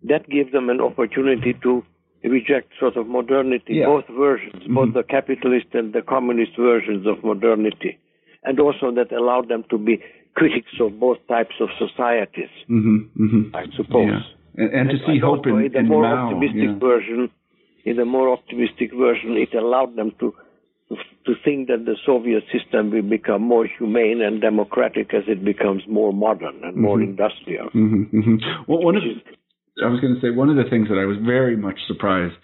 that gave them an opportunity to reject sort of modernity, yeah. both versions, mm-hmm. both the capitalist and the communist versions of modernity, and also that allowed them to be critics of both types of societies. Mm-hmm, mm-hmm. I suppose, yeah. and, and, to see hope in, in the more Mao, optimistic yeah. version. In the more optimistic version, it allowed them to to think that the Soviet system will become more humane and democratic as it becomes more modern and more Mm-hmm. industrial. Well, one of I was going to say one of the things that I was very much surprised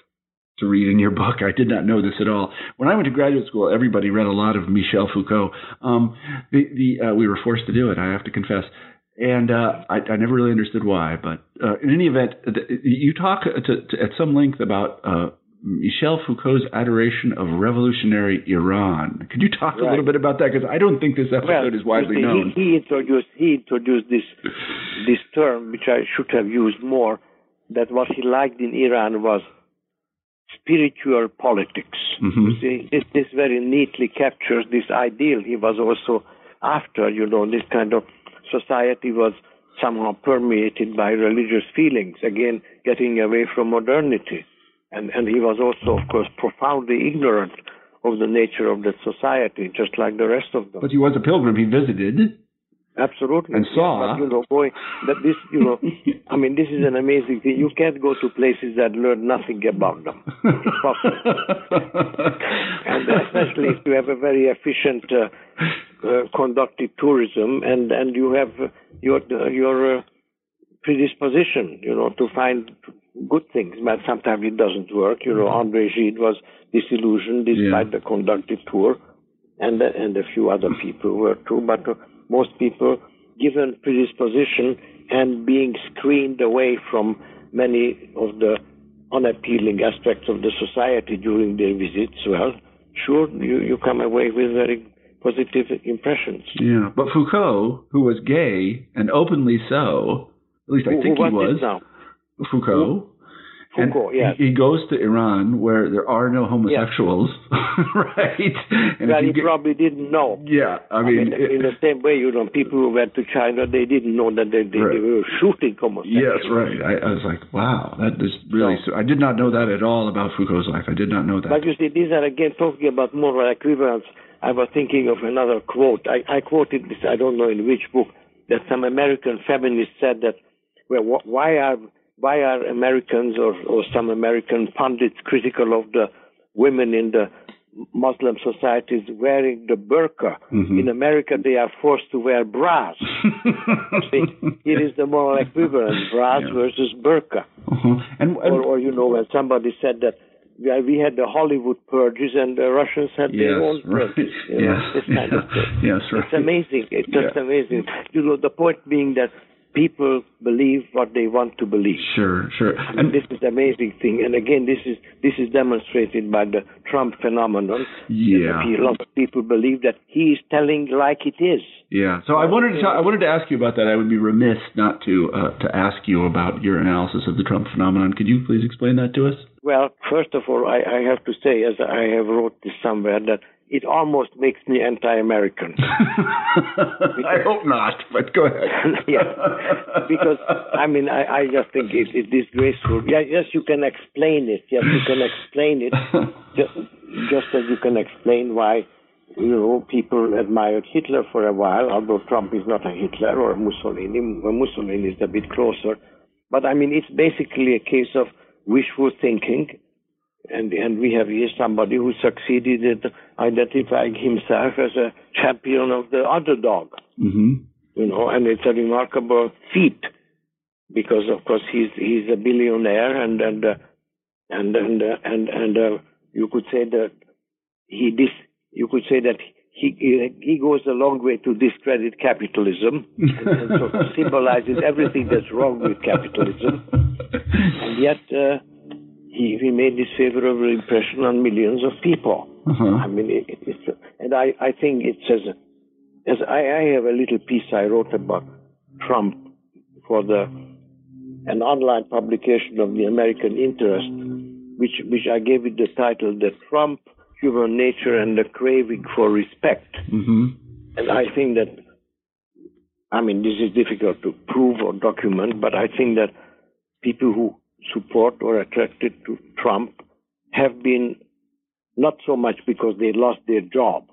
to read in your book. I did not know this at all. When I went to graduate school, everybody read a lot of Michel Foucault. Um, the the uh, we were forced to do it. I have to confess. And uh, I, I never really understood why, but uh, in any event, you talk to, to, at some length about uh, Michel Foucault's adoration of revolutionary Iran. Could you talk Right. a little bit about that? Because I don't think this episode is widely see, known. He, he introduced he introduced this this term, which I should have used more. That what he liked in Iran was spiritual politics. Mhm. You see, this this very neatly captures this ideal. He was also after, you know, this kind of society was somehow permeated by religious feelings. Again, getting away from modernity. and and he was also, of course, profoundly ignorant of the nature of that society, just like the rest of them. But he was a pilgrim. He visited. Absolutely. And saw. Yeah, but, you know, boy, that this, you know, I mean, this is an amazing thing. You can't go to places that learn nothing about them. It's possible. and especially if you have a very efficient uh, uh, conducted tourism and, and you have uh, your, your uh, predisposition, you know, to find good things. But sometimes it doesn't work. You know, Andre Gide was disillusioned despite Yeah. the conducted tour and, and a few other people were too. But uh, most people, given predisposition and being screened away from many of the unappealing aspects of the society during their visits, well, sure, you, you come away with very positive impressions. Yeah, but Foucault, who was gay and openly so, at least I Who- think who he was now? Foucault. And Foucault, yes. he, he goes to Iran where there are no homosexuals, right? And well, he get- probably didn't know. yeah, I I mean, mean, it- in the same way, you know, people who went to China, they didn't know that they, they, Right. they were shooting homosexuals. yes, right. I, I was like, wow, that is really. So- I did not know that at all about Foucault's life. I did not know that. But you see, these are again talking about moral equivalence. I was thinking of another quote. I, I quoted this, I don't know in which book, that some American feminist said that, well, wh- why are why are Americans or, or some American pundits critical of the women in the Muslim societies wearing the burqa? Mhm. In America, they are forced to wear bras. See, it is the moral equivalence, bras Yeah. versus burqa Uh-huh. And, and or, or you know, when somebody said that we, we had the Hollywood purges and the Russians had their own yes, right. purges. You know, Yes, this kind yeah. of thing. yes, right. It's amazing. It's just amazing. You know, the point being that people believe what they want to believe. Sure, sure. And this is the amazing thing. And again, this is this is demonstrated by the Trump phenomenon. Yeah. A lot of people believe that he is telling like it is. Yeah. So I wanted to I wanted to ask you about that. I would be remiss not to uh, to ask you about your analysis of the Trump phenomenon. Could you please explain that to us? Well, first of all, I, I have to say, as I have wrote this somewhere, that it almost makes me anti-American. I hope not, but go ahead. yeah, because I mean, I, I just think it, it is disgraceful. Yeah, yes, you can explain it. Yes, you can explain it, just, just as you can explain why you know people admired Hitler for a while, although Trump is not a Hitler or a Mussolini. Well, Mussolini is a bit closer, but I mean, it's basically a case of wishful thinking. And and we have here somebody who succeeded at identifying himself as a champion of the underdog hmm you know, and it's a remarkable feat because, of course, he's he's a billionaire, and and uh, and and uh, and and uh, you could say that he dis you could say that he he he goes a long way to discredit capitalism and, and sort of symbolizes everything that's wrong with capitalism, and yet. He, he made this favorable impression on millions of people. Uh-huh. I mean, it, it's, and I, I think it says, as I, I have a little piece I wrote about Trump for the an online publication of the American Interest, which which I gave it the title "The Trump Human Nature and the Craving for Respect." hmm And I think that, I mean, this is difficult to prove or document, but I think that people who support or attracted to Trump have been not so much because they lost their job,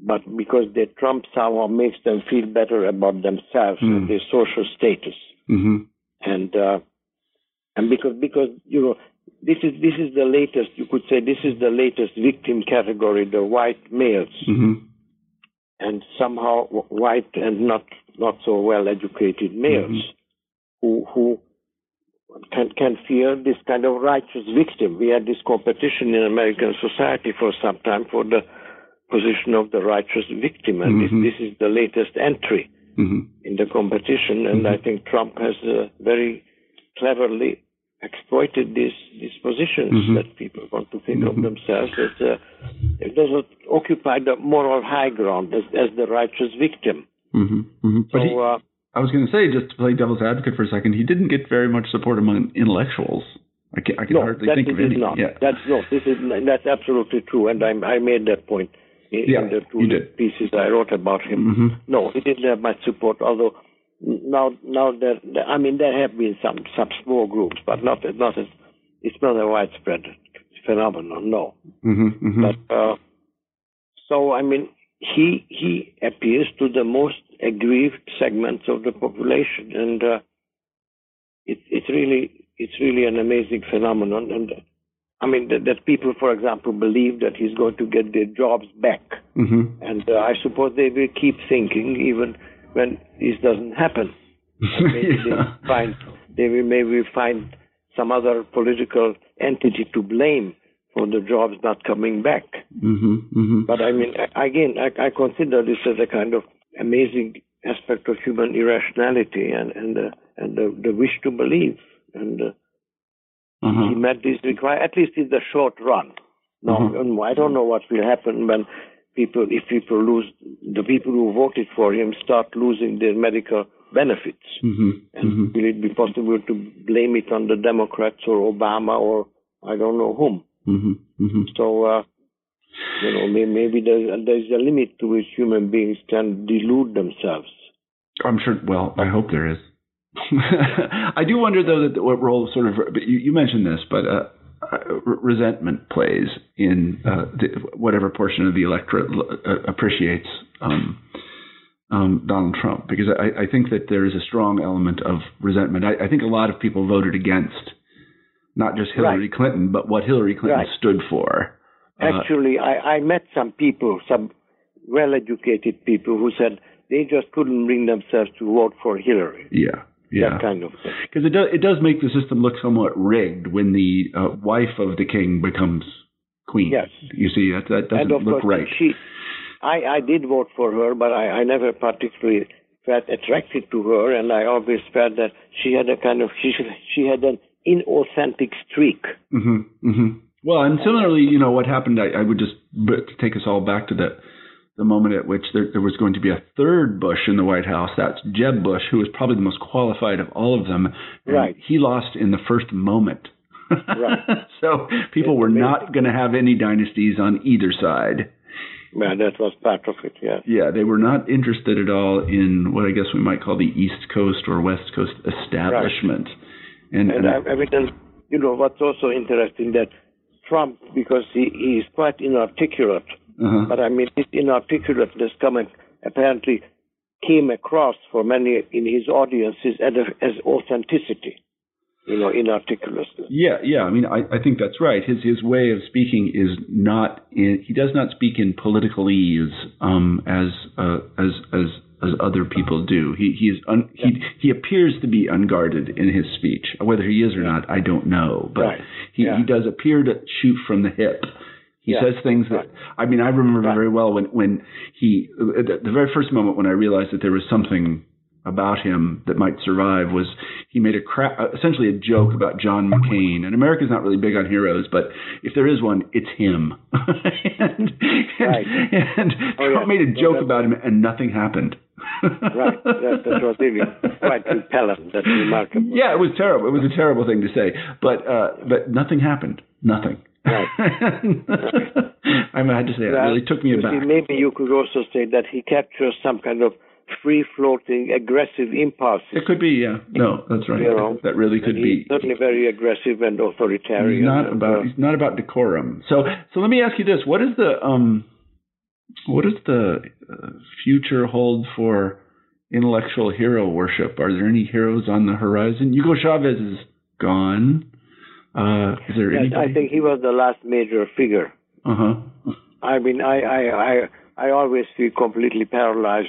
but because their Trump somehow makes them feel better about themselves Hmm. and their social status, hmm and uh, and because because you know this is this is the latest you could say this is the latest victim category, the white males hmm and somehow white and not not so well educated males Mhm. who who can can fear this kind of righteous victim. We had this competition in American society for some time for the position of the righteous victim, and Mhm. this, this is the latest entry hmm in the competition. And I think Trump has uh, very cleverly exploited these these positions Mhm. that people want to think of themselves as uh, it doesn't occupy the moral high ground as, as the righteous victim. hmm hmm But so he, uh, I was going to say, just to play devil's advocate for a second, he didn't get very much support among intellectuals. I can, I can no, hardly that think it of is any. not. Yeah. That's no, this is that's absolutely true, and I I made that point in, Yeah, in the two pieces I wrote about him. hmm No, he didn't have much support, although now now there, there- I mean there have been some some small groups, but not not as it's not a widespread phenomenon, no. Mm-hmm, mm-hmm. But uh, so I mean, he he appeals to the most aggrieved segments of the population, and uh, it, it's really it's really an amazing phenomenon. And I mean that, that, people, for example, believe that he's going to get their jobs back, mm-hmm. and uh, I suppose they will keep thinking even when this doesn't happen. maybe yeah. they find they will maybe find some other political entity to blame for the jobs not coming back. Mm-hmm, mm-hmm. But I mean, again, I, I, consider this as a kind of amazing aspect of human irrationality and and uh, and the, the, wish to believe. And uh, uh-huh. he met this require at least in the short run. No, uh-huh. I don't know what will happen when people, if people lose, the people who voted for him start losing their medical benefits. Mm-hmm. And mm-hmm. will it be possible to blame it on the Democrats or Obama or I don't know whom? Mm-hmm. Mm-hmm. So, uh, you know, maybe there's, there's a limit to which human beings can delude themselves. I'm sure. Well, I hope there is. I do wonder, though, that what role sort of you, you mentioned this, but uh, uh, resentment plays in uh, the, whatever portion of the electorate uh, appreciates um, um, Donald Trump, because I, I, think that there is a strong element of resentment. I, I, think a lot of people voted against not just Hillary right. Clinton, but what Hillary Clinton right. stood for. Actually, I, I met some people, some well-educated people, who said they just couldn't bring themselves to vote for Hillary. Yeah. Yeah, that kind of thing. Because it does it does make the system look somewhat rigged when the uh, wife of the king becomes queen. Yes, you see that that doesn't and of look course, right. She, I I did vote for her, but I, I never particularly felt attracted to her, and I always felt that she had a kind of she she had an inauthentic streak. Mm-hmm, mm-hmm. Well, and similarly, you know what happened. I, I would just take us all back to the the moment at which there, there, was going to be a third Bush in the White House. That's Jeb Bush, who was probably the most qualified of all of them. Right. He lost in the first moment. right. so people it's were amazing. not going to have any dynasties on either side. Yeah, that was part of it. Yeah. Yeah, they were not interested at all in what I guess we might call the East Coast or West Coast establishment. Right. And, and, and I, I mean, you know, what's also interesting that Trump, because he, he is quite inarticulate, uh-huh. but I mean, his inarticulateness coming apparently came across for many in his audiences as, as authenticity. You know, inarticulateness. Yeah, yeah. I mean, I, I think that's right. His his way of speaking is not in. He does not speak in politicalese um, as uh, as as as other people do. He he is un, he Yeah. he appears to be unguarded in his speech. Whether he is or Yeah. not, I don't know. But Right. he Yeah. he does appear to shoot from the hip. He says things that Right. I mean I remember Right. very well when when he the, the very first moment when I realized that there was something about him that might survive was he made a cra- uh, essentially a joke about John McCain. And America's not really big on heroes, but if there is one, it's him. and, Right. and, Oh, Trump yeah. made a joke that- about him, and nothing happened. right. That, that was really quite repellent. That's remarkable. Yeah, it was terrible. It was a terrible thing to say, but uh, but nothing happened. Nothing. Right. I had to say it. It really took me aback. See, maybe you could also say that he captures some kind of free-floating, aggressive impulses. It could be, yeah. No, that's right. You know, that really could be. certainly very aggressive and authoritarian. He's not about he's not about decorum. So so let me ask you this: what is the um what does the uh, future hold for intellectual hero worship? Are there any heroes on the horizon? Hugo Chavez is gone. Uh, is there yes, anybody? I think he was the last major figure. Uh huh. I mean, I, I, I, I always feel completely paralyzed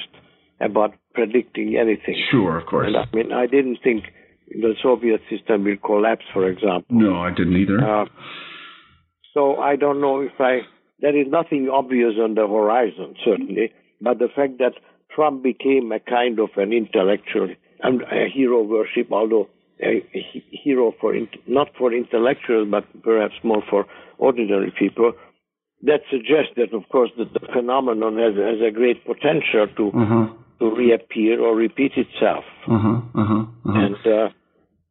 about predicting anything. Sure, of course. And I mean, I didn't think the Soviet system will collapse, for example. No, I didn't either. Uh, so I don't know if I. There is nothing obvious on the horizon, certainly, but the fact that Trump became a kind of an intellectual, and a hero worship, although a, hero for not for intellectuals, but perhaps more for ordinary people. That suggests that, of course, that the phenomenon has, has a great potential to huh. To reappear or repeat itself, Uh huh. Uh huh. Uh-huh. and uh,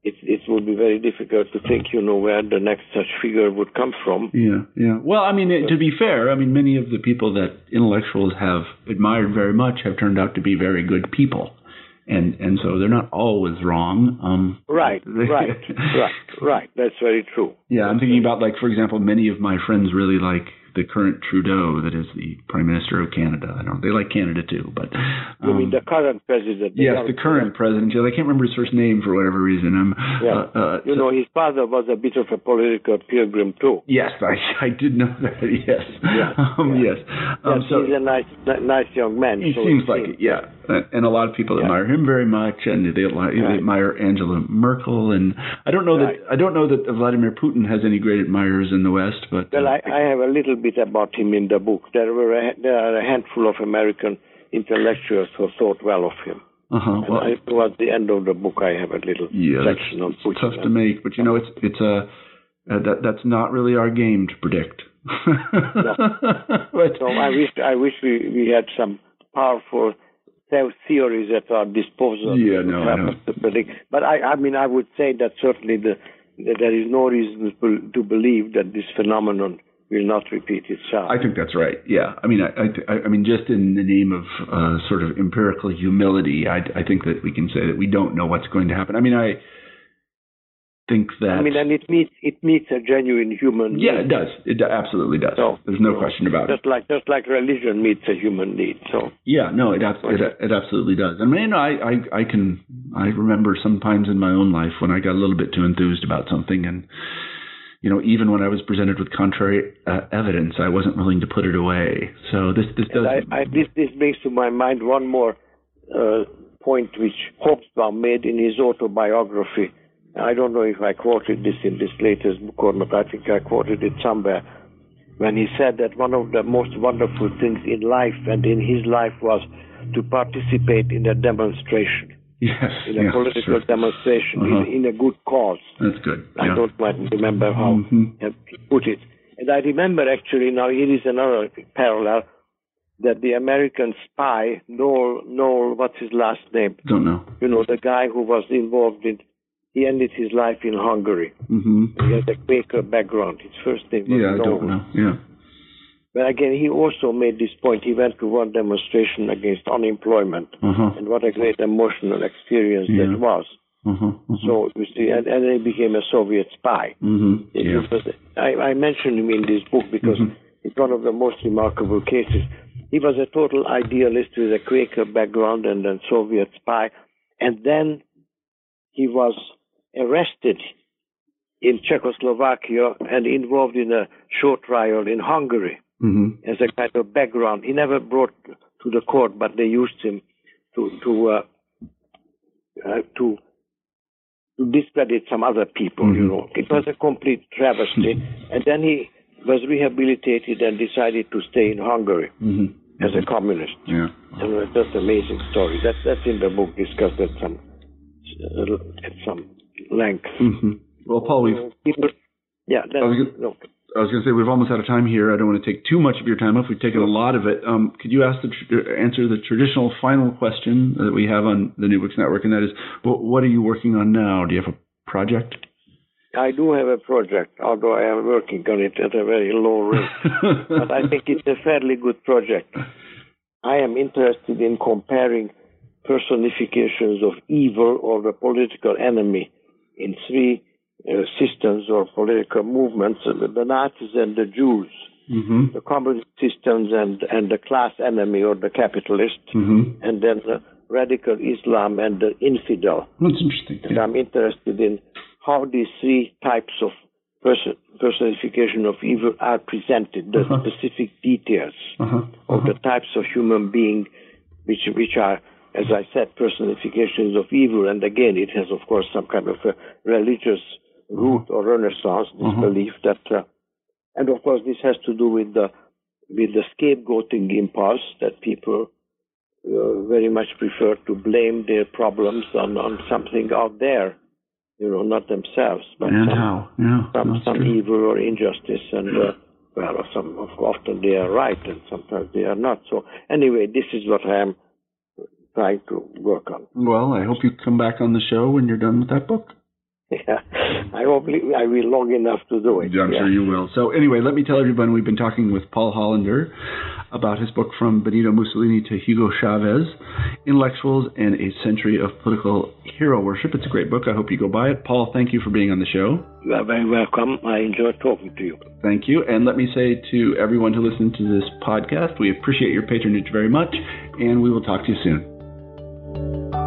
it it would be very difficult to think, you know, where the next such figure would come from. Yeah, yeah. Well, I mean, to be fair, I mean, many of the people that intellectuals have admired very much have turned out to be very good people. and and so they're not always wrong. Um, right, right, right, right. That's very true. Yeah, I'm thinking about like, for example, many of my friends really like the current Trudeau, that is the Prime Minister of Canada. I don't. They like Canada too, but um, you mean the current president? The yes, the current president. I can't remember his first name for whatever reason. Um, yeah. Uh, uh, you so, know, his father was a bit of a political pilgrim too. Yes, I I did know that. Yes. Yeah. Um, yeah. Yes. Um, yes. So he's a nice nice young man. He so seems like it. Yeah. And a lot of people yeah. admire him very much, and they, they admire Angela Merkel. And I don't know right. that I don't know that Vladimir Putin has any great admirers in the West, but well, uh, I, I have a little bit bit about him in the book. There were a, there are a handful of American intellectuals who thought well of him. Uh-huh. Well, I, towards the end of the book, I have a little yeah, section on Putin. tough to make, but you know, it's it's a uh, that that's not really our game to predict. no. but, so I wish I wish we, we had some powerful theories at our disposal. Yeah, no, I. To predict. But I, I mean, I would say that certainly the, that there is no reason to believe that this phenomenon will not repeat itself. I think that's right. Yeah, I mean, I, I, I mean, just in the name of uh, sort of empirical humility, I, I think that we can say that we don't know what's going to happen. I mean, I think that. I mean, and it meets it meets a genuine human. Need. Yeah, need. it does. It absolutely does. So, There's no so question about just it. Like just like religion meets a human need. So. Yeah, no, it it, it absolutely does. I mean, I, I I can I remember sometimes in my own life when I got a little bit too enthused about something and you know, even when I was presented with contrary uh, evidence, I wasn't willing to put it away. So this this does. I, I, this this brings to my mind one more uh, point which Hobsbawm made in his autobiography. I don't know if I quoted this in this latest book or not. I think I quoted it somewhere when he said that one of the most wonderful things in life and in his life was to participate in a demonstration. Yes, in a yeah, political sure. demonstration uh-huh. in, in, a good cause. That's good. I don't quite remember how mm-hmm. he put it. And I remember actually now here is another parallel that the American spy Noel Noel what's his last name? Don't know. You know the guy who was involved in he ended his life in Hungary. Mm-hmm. He had a Quaker background. His first name was Yeah. I don't know. Yeah. But again, he also made this point. He went to one demonstration against unemployment, uh-huh. and what a great emotional experience yeah. that was. Uh-huh, uh-huh. So you see, and, and he became a Soviet spy. Mm-hmm. Yeah. Was, I, I mentioned him in this book because mm-hmm. it's one of the most remarkable cases. He was a total idealist with a Quaker background and a Soviet spy, and then he was arrested in Czechoslovakia and involved in a short trial in Hungary mm-hmm. as a kind of background. He never brought to the court, but they used him to to uh, uh, to to discredit some other people. Mm-hmm. You know, it was a complete travesty. Mm-hmm. And then he was rehabilitated and decided to stay in Hungary mm-hmm. as a communist. Yeah, and it's just an amazing story. That's that's in the book discussed at some at some length. Mm-hmm. Well, Paul, we've yeah. That's, no. I was going to say we've almost out of time here. I don't want to take too much of your time up. We've taken a lot of it. Um, could you ask the tr- answer the traditional final question that we have on the New Books Network, and that is, what, what are you working on now? Do you have a project? I do have a project, although I am working on it at a very low rate. but I think it's a fairly good project. I am interested in comparing personifications of evil or the political enemy in three uh, systems or political movements, the Nazis and the Jews, mm-hmm. the communist systems and, and the class enemy or the capitalist, mm-hmm. and then the radical Islam and the infidel. That's interesting. And I'm interested in how these three types of person, personification of evil are presented, the uh-huh. specific details uh-huh. Uh-huh. of the types of human being which which are as I said, personifications of evil. And again, it has, of course, some kind of a religious root or renaissance, this mm-hmm. belief that, uh, and of course, this has to do with the with the scapegoating impulse that people uh, very much prefer to blame their problems on, on something out there, you know, not themselves, but and some? Yeah, some, some evil or injustice, and uh, well, some often they are right, and sometimes they are not. So anyway, this is what I am to work on. Well, I hope you come back on the show when you're done with that book. Yeah, I hope I will long enough to do it. I'm yeah. sure you will. So anyway, let me tell everyone we've been talking with Paul Hollander about his book From Benito Mussolini to Hugo Chavez Intellectuals and a Century of Political Hero Worship. It's a great book. I hope you go buy it. Paul, thank you for being on the show. You are very welcome. I enjoyed talking to you. Thank you. And let me say to everyone who listens to this podcast, we appreciate your patronage very much, and we will talk to you soon. Thank you.